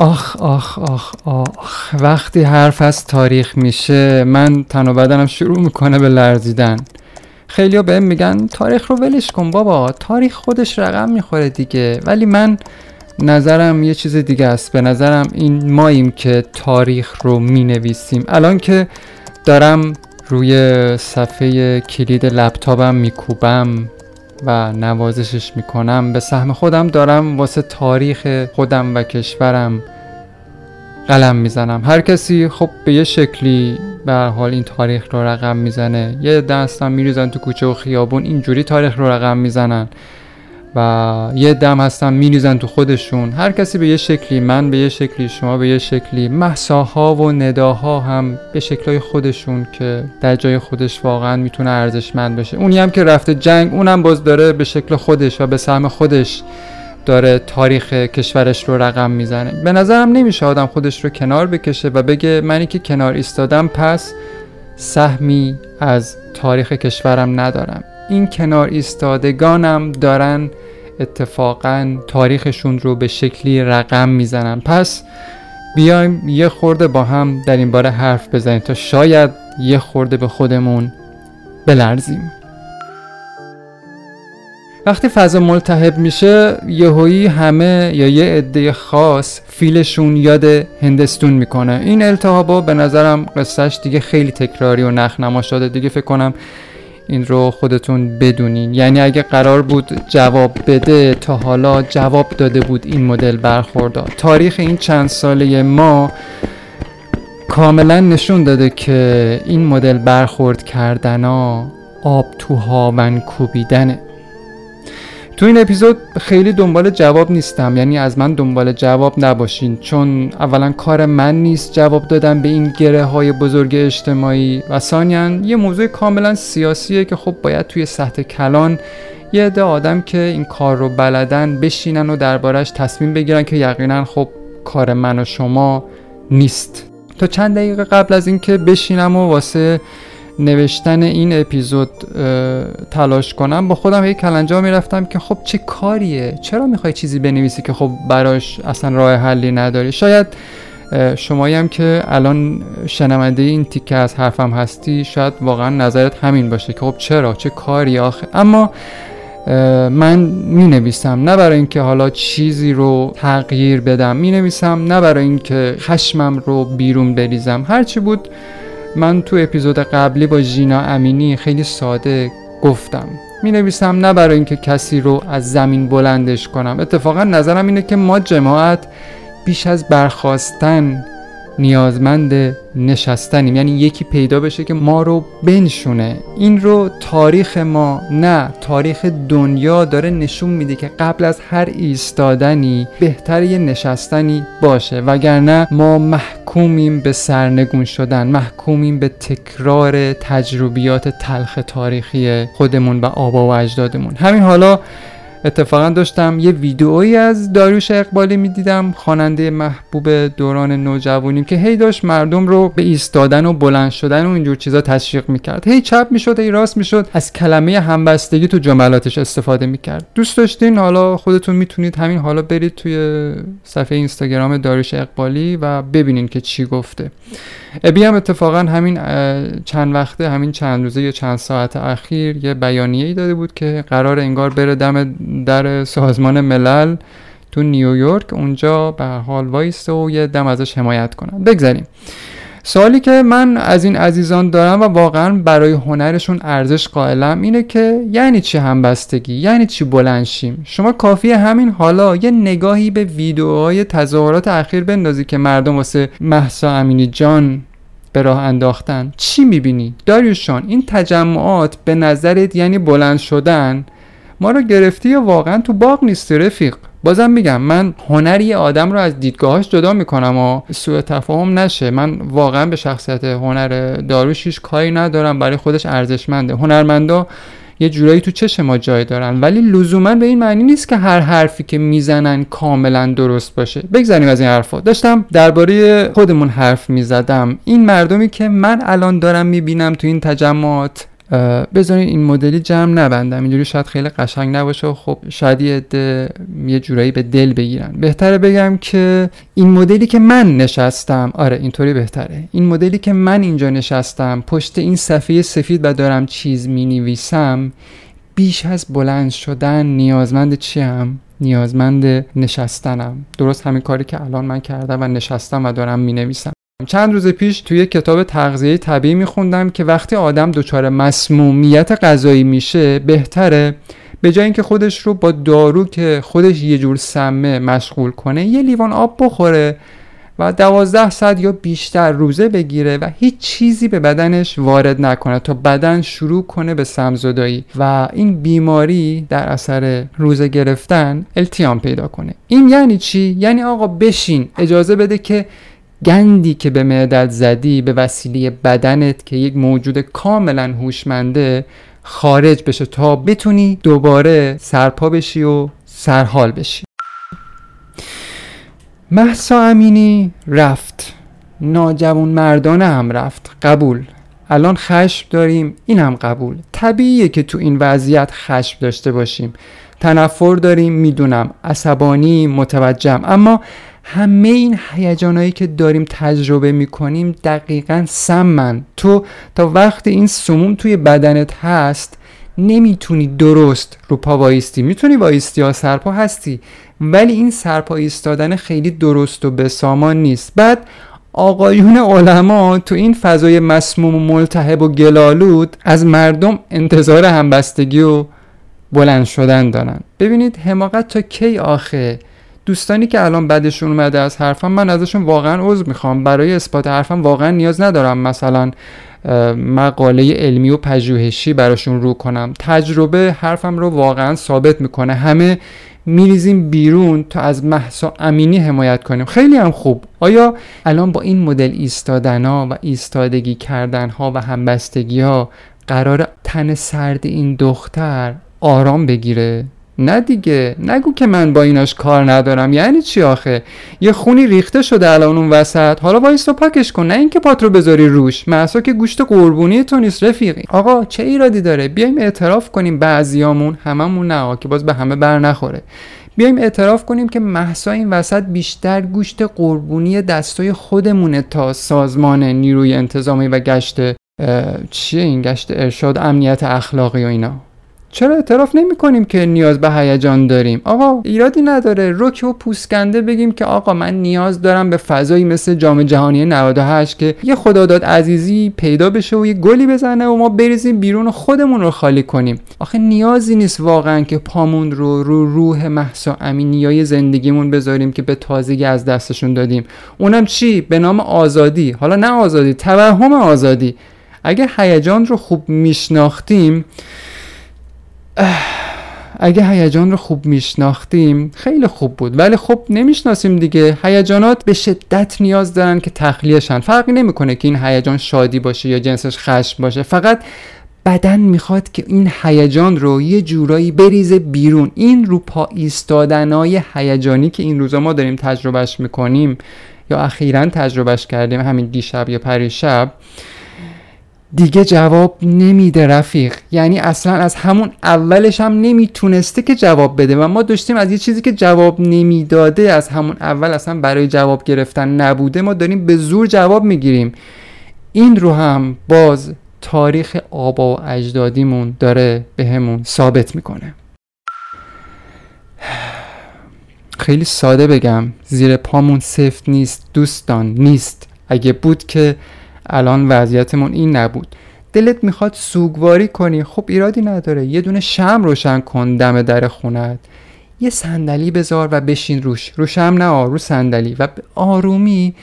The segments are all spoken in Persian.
آخ آخ آخ آخ. وقتی حرف از تاریخ میشه من تن و بدنم شروع می‌کنه به لرزیدن. خیلی ها بهم میگن تاریخ رو ولش کن بابا. تاریخ خودش رقم می‌خوره دیگه. ولی من نظرم یه چیز دیگه است. به نظرم این ماییم که تاریخ رو می‌نویسیم. الان که دارم روی صفحه کلید لپتاپم میکوبم. و نوازشش می‌کنم. به سهم خودم دارم واسه تاریخ خودم و کشورم قلم می‌زنم. هر کسی خب به یه شکلی به حال این تاریخ رو رقم می‌زنه. یه دستم میریزن تو کوچه و خیابون اینجوری تاریخ رو رقم می‌زنن. و یه دم هستن میریزن تو خودشون. هر کسی به یه شکلی من به یه شکلی شما به یه شکلی محساها و نداها هم به شکلهای خودشون که در جای خودش واقعا می‌تونه ارزشمند بشه اونی هم که رفته جنگ اونم باز داره به شکل خودش و به سهم خودش داره تاریخ کشورش رو رقم می‌زنه. به نظرم نمیشه آدم خودش رو کنار بکشه و بگه منی که کنار ایستادم پس سهمی از تاریخ کشورم ندارم. این کنار ایستادگانم دارن اتفاقا تاریخشون رو به شکلی رقم می‌زنن. پس بیایم یه خورده با هم در این باره حرف بزنیم تا شاید یه خورده به خودمون بلرزیم. وقتی فضا ملتهب میشه یهویی همه یا یه عده خاص فیلشون یاد هندستون می‌کنه. این التهابا به نظرم قصهش دیگه خیلی تکراری و نخنما شده. دیگه فکر کنم این رو خودتون بدونین. یعنی اگه قرار بود جواب بده تا حالا جواب داده بود این مدل برخوردار. تاریخ این چند ساله ما کاملا نشون داده که این مدل برخورد کردنا آب تو هاون کوبیدنه. تو این اپیزود خیلی دنبال جواب نیستم. یعنی از من دنبال جواب نباشین. چون اولا کار من نیست جواب دادن به این گره های بزرگ اجتماعی. و ثانیا یه موضوع کاملا سیاسیه که خب باید توی سطح کلان یه عده آدم که این کار رو بلدن بشینن و دربارش تصمیم بگیرن که یقینا خب کار من و شما نیست. تا چند دقیقه قبل از اینکه بشینم و واسه نوشتن این اپیزود تلاش کنم. با خودم هی کلنجا می‌رفتم که خب چه کاریه؟ چرا می‌خوای چیزی بنویسی که خب براش اصلا راه حلی نداری؟ شاید شمایی هم که الان شنونده این تیکه از حرفم هستی شاید واقعا نظرت همین باشه که خب چرا؟ چه کاری آخه؟ اما من می نویسم نه برای اینکه حالا چیزی رو تغییر بدم. می نویسم نه برای اینکه خشمم رو بیرون بریزم. هرچی بود من تو اپیزود قبلی با ژینا امینی خیلی ساده گفتم. می نویسم نه برای اینکه کسی رو از زمین بلندش کنم. اتفاقا نظرم اینه که ما جماعت بیش از برخواستن نیازمند نشستنیم. یعنی یکی پیدا بشه که ما رو بنشونه. این رو تاریخ ما نه تاریخ دنیا داره نشون میده که قبل از هر ایستادنی بهتر یه نشستنی باشه. وگرنه ما محکومیم به سرنگون شدن محکومیم به تکرار تجربیات تلخ تاریخی خودمون و آبا و اجدادمون. همین حالا اتفاقا داشتم یه ویدئویی از داریوش اقبالی می‌دیدم خواننده محبوب دوران نوجوانیم که هی داشت مردم رو به ایستادن و بلند شدن و اینجور چیزا تشویق می‌کرد. هی چپ می‌شد هی راست می‌شد از کلمه همبستگی تو جملاتش استفاده می‌کرد. دوست داشتین؟ حالا خودتون می‌تونید همین حالا برید توی صفحه اینستاگرام داریوش اقبالی و ببینین که چی گفته. ابی هم اتفاقا همین چند وقته همین چند روزه یا چند ساعت اخیر یه بیانیه ای داده بود که قرار انگار بره دم در سازمان ملل تو نیویورک اونجا به حال وایسته و یه دم ازش حمایت کنن. بگذاریم. سوالی که من از این عزیزان دارم و واقعا برای هنرشون ارزش قائلم اینه که یعنی چی همبستگی؟ یعنی چی بلنشیم شما کافی همین حالا یه نگاهی به ویدیوهای تظاهرات اخیر بندازی که مردم واسه محسا امینی جان به راه انداختن. چی می‌بینی؟ داریوشان این تجمعات به نظرت یعنی بلند شدن ما رو گرفتی یا واقعا تو باغ نیستی رفیق؟ بازم میگم من هنری آدم رو از دیدگاهاش جدا می‌کنم و سوء تفاهم نشه. من واقعا به شخصیت هنر داروش کاری ندارم. برای خودش ارزشمنده. هنرمندا یه جورایی تو چش ما جای دارن. ولی لزوما به این معنی نیست که هر حرفی که می‌زنن کاملا درست باشه. بگذاریم از این حرفا. داشتم درباره خودمون حرف می‌زدم. این مردمی که من الان دارم می‌بینم تو این تجمعات بذارین این مدلی جمع نبندم. اینجوری شاید خیلی قشنگ نباشه و خب شاید یه, یه جورایی به دل بگیرن. بهتره بگم که این مدلی که من نشستم آره اینطوری بهتره. این مدلی که من اینجا نشستم پشت این صفحه سفید و دارم چیز می نویسم بیش از بلند شدن نیازمند چیم؟ نیازمند نشستنم. درست همین کاری که الان من کردم و نشستم و دارم می نویسم چند روز پیش توی کتاب تغذیه طبیعی میخوندم که وقتی آدم دچار مسمومیت غذایی میشه بهتره. به جای اینکه خودش رو با دارو که خودش یه جور سمه مشغول کنه یه لیوان آب بخوره و دوازده ساعت یا بیشتر روزه بگیره و هیچ چیزی به بدنش وارد نکنه تا بدن شروع کنه به سمزدایی و این بیماری در اثر روزه گرفتن التیام پیدا کنه. این یعنی چی؟ یعنی آقا بشین اجازه بده که گندی که به معدت زدی به وسیله بدنت که یک موجود کاملا هوشمنده خارج بشه تا بتونی دوباره سرپا بشی و سرحال بشی. محسا امینی رفت. ناجوان مردانه هم رفت. قبول. الان خشم داریم. این هم قبول. طبیعیه که تو این وضعیت خشم داشته باشیم. تنفر داریم. می‌دونم. عصبانی متوجهم. اما همه این هیجانایی که داریم تجربه می‌کنیم دقیقا سمن. تو تا وقتی این سموم توی بدنت هست نمی‌تونی درست رو پا وایستی. می‌تونی وایستی یا سرپا هستی ولی این سرپا ایستادن خیلی درست و به سامان نیست. بعد آقایون علما تو این فضای مسموم و ملتهب و گلالود از مردم انتظار همبستگی و بلند شدن دارن. ببینید حماقت تا کی آخه؟ دوستانی که الان بعدشون اومده از حرفم من ازشون واقعا عذر می‌خوام. برای اثبات حرفم واقعا نیاز ندارم مثلا مقاله علمی و پژوهشی براشون رو کنم. تجربه حرفم رو واقعا ثابت می‌کنه. همه میریزیم بیرون تا از محسا امینی حمایت کنیم. خیلی هم خوب. آیا الان با این مدل ایستادن ها و ایستادگی کردن ها و همبستگی ها قرار تن سرد این دختر آرام بگیره؟ نه دیگه. نگو که من با ایناش کار ندارم. یعنی چی آخه؟ یه خونی ریخته شده الان اون وسط. حالا وایسا پاکش کن. نه اینکه پات رو بذاری روش. محسا که گوشت قربونی تو نیست. رفیقی آقا چه ایرادی داره؟ بیایم اعتراف کنیم بعضیامون. هممون نه که باز به همه بر نخوره. بیایم اعتراف کنیم که محسا این وسط بیشتر گوشت قربونی دستای خودمونه تا سازمان نیروی انتظامی و گشت چیه این؟ گشت ارشاد امنیت اخلاقی و اینا. چرا اعتراف نمی کنیم که نیاز به هیجان داریم؟ آقا ایرادی نداره. رک و پوسکنده بگیم که آقا من نیاز دارم به فضایی مثل جام جهانی 98 که یه خداداد عزیزی پیدا بشه و یه گلی بزنه و ما بریزیم بیرون و خودمون رو خالی کنیم. آخه نیازی نیست واقعا که پامون رو رو روح محسا امینیای زندگیمون بذاریم که به تازگی از دستشون دادیم. اونم چی؟ به نام آزادی. حالا نه آزادی توهم آزادی. اگه هیجان رو خوب میشناختیم اگه هیجان رو خوب میشناختیم خیلی خوب بود. ولی خب نمی‌شناسیم دیگه. هیجانات به شدت نیاز دارن که تخلیهشن. فرقی نمی‌کنه که این هیجان شادی باشه یا جنسش خشم باشه. فقط بدن می‌خواد که این هیجان رو یه جورایی بریزه بیرون. این رو پا ایستادنای هیجانی که این روزا ما داریم تجربهش می‌کنیم یا اخیرا تجربهش کردیم همین دیشب یا پریشب دیگه جواب نمیده رفیق. یعنی اصلا از همون اولش هم نمی‌تونسته که جواب بده و ما داشتیم از یه چیزی که جواب نمی‌داده از همون اول اصلا برای جواب گرفتن نبوده ما داریم به زور جواب می‌گیریم. این رو هم باز تاریخ آبا و اجدادیمون داره بهمون به ثابت می‌کنه. خیلی ساده بگم زیر پامون سفت نیست دوستان نیست. اگه بود که الان وضعیتمون این نبود. دلت می‌خواد سوگواری کنی. خب ایرادی نداره. یه دونه شم روشن کن دم در خونت. یه صندلی بذار و بشین روش. رو شم نه رو صندلی. و به آرومی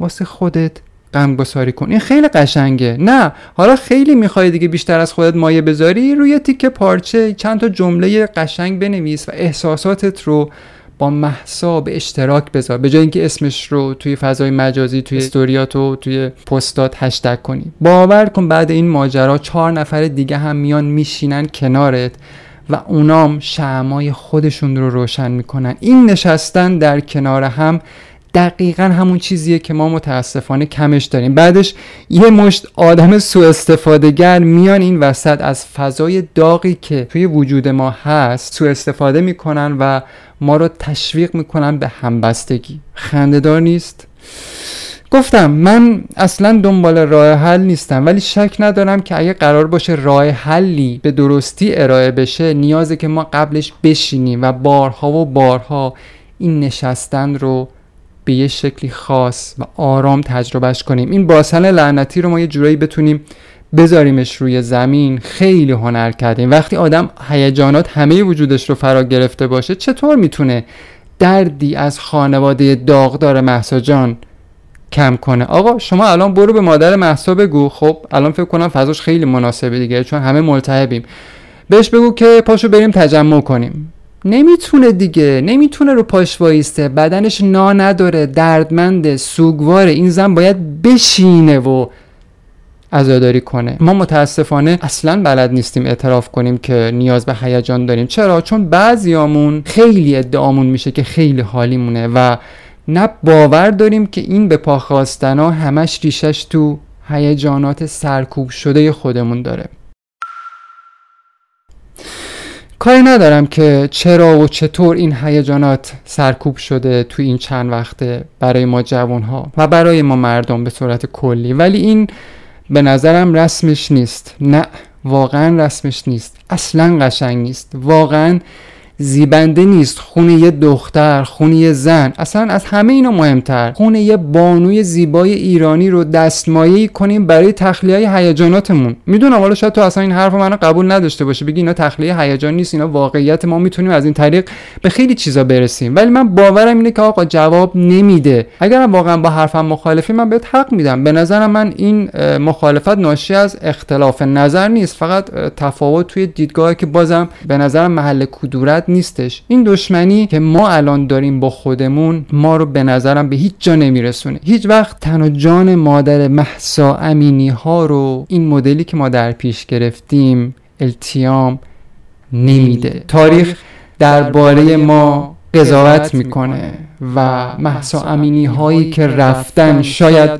واسه خودت غم گساری کن. این خیلی قشنگه. نه حالا خیلی می‌خوای دیگه بیشتر از خودت مایه بذاری. روی تیکه پارچه چند تا جمله قشنگ بنویس و احساساتت رو با محسا به اشتراک بذار. به جای اینکه اسمش رو توی فضای مجازی توی استوریات و توی پستات هشتگ کنی. باور کن بعد این ماجرا چهار نفر دیگه هم میان میشینن کنارت و اونام شعمای خودشون رو روشن می‌کنن. این نشستن در کنار هم دقیقا همون چیزیه که ما متاسفانه کمش داریم. بعدش یه مشت آدم سوء استفاده میان این وسط از فضای داغی که توی وجود ما هست سوء استفاده می‌کنن و ما رو تشویق می‌کنن به همبستگی. خندهدار نیست؟ گفتم من اصلا دنبال راه حل نیستم ولی شک ندارم که اگه قرار باشه راه حلی به درستی ارائه بشه نیازه که ما قبلش بشینیم و بارها و بارها این نشستن رو به یه شکلی خاص و آرام تجربهش کنیم. این باسن لعنتی رو ما یه جورایی بتونیم بذاریمش روی زمین. خیلی هنر کردیم. وقتی آدم هیجانات همه وجودش رو فرا گرفته باشه چطور می‌تونه دردی از خانواده داغدار محسا جان کم کنه؟ آقا شما الان برو به مادر محسا بگو. خب الان فکر کنم فضاش خیلی مناسبه دیگه چون همه ملتهبیم. بهش بگو که پاشو بریم تجمع کنیم. نمی‌تونه دیگه نمی‌تونه رو پاش وایسته بدنش نا نداره دردمنده سوگواره. این زن باید بشینه و عزاداری کنه. ما متاسفانه اصلا بلد نیستیم اعتراف کنیم که نیاز به هیجان داریم. چرا؟ چون بعضیامون خیلی ادعامون میشه که خیلی حالیمونه و نه باور داریم که این به پا همش ریشش تو هیجانات سرکوب شده خودمون داره. کاری ندارم که چرا و چطور این هیجانات سرکوب شده تو این چند وقته برای ما جوان ها و برای ما مردم به صورت کلی. ولی این به نظرم رسمش نیست. نه واقعا رسمش نیست. اصلا قشنگ نیست. واقعا زیبنده نیست. خونه یه دختر خونه یه زن. اصلا از همه اینا مهمتر. خونه یه بانوی زیبای ایرانی رو دستمایه کنیم برای تخلیه هیجاناتمون. می‌دونم حالا شاید تو اصلا این حرف منو قبول نداشته باشه بگی اینا تخلیه هیجان نیست اینا واقعیت ما. می‌تونیم از این طریق به خیلی چیزا برسیم. ولی من باورم اینه که آقا جواب نمیده. اگر واقعا با حرفم مخالفی من بهت حق میدم. به نظرم من این مخالفت ناشی از اختلاف نظر نیست. فقط تفاوت توی دیدگاهی که بازم به نظرم محل کدورت نیستش. این دشمنی که ما الان داریم با خودمون ما رو به نظرم به هیچ جا نمیرسونه. هیچ وقت تن و جان مادر محسا امینی ها رو این مدلی که ما در پیش گرفتیم التیام نمیده. تاریخ درباره ما قضاوت می‌کنه و محسا امینی هایی که رفتن شاید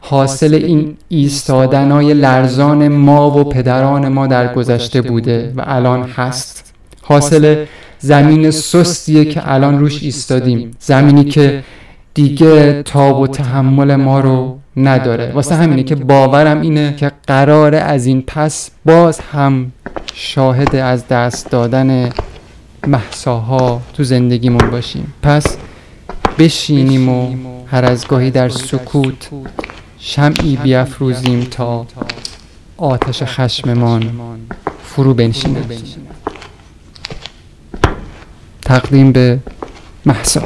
حاصل این ایستادنای لرزان ما و پدران ما در گذشته بوده و الان هست. حاصل زمین سستیه که الان روش ایستادیم. زمینی که دیگه تاب و تحمل ما رو نداره. واسه همینه که باورم اینه که قرار از این پس باز هم شاهد از دست دادن محساها تو زندگیمون باشیم. پس بشینیم و هر از گاهی در سکوت شمعی بیافروزیم تا آتش خشممان فرو بنشینه تقدیم به محسا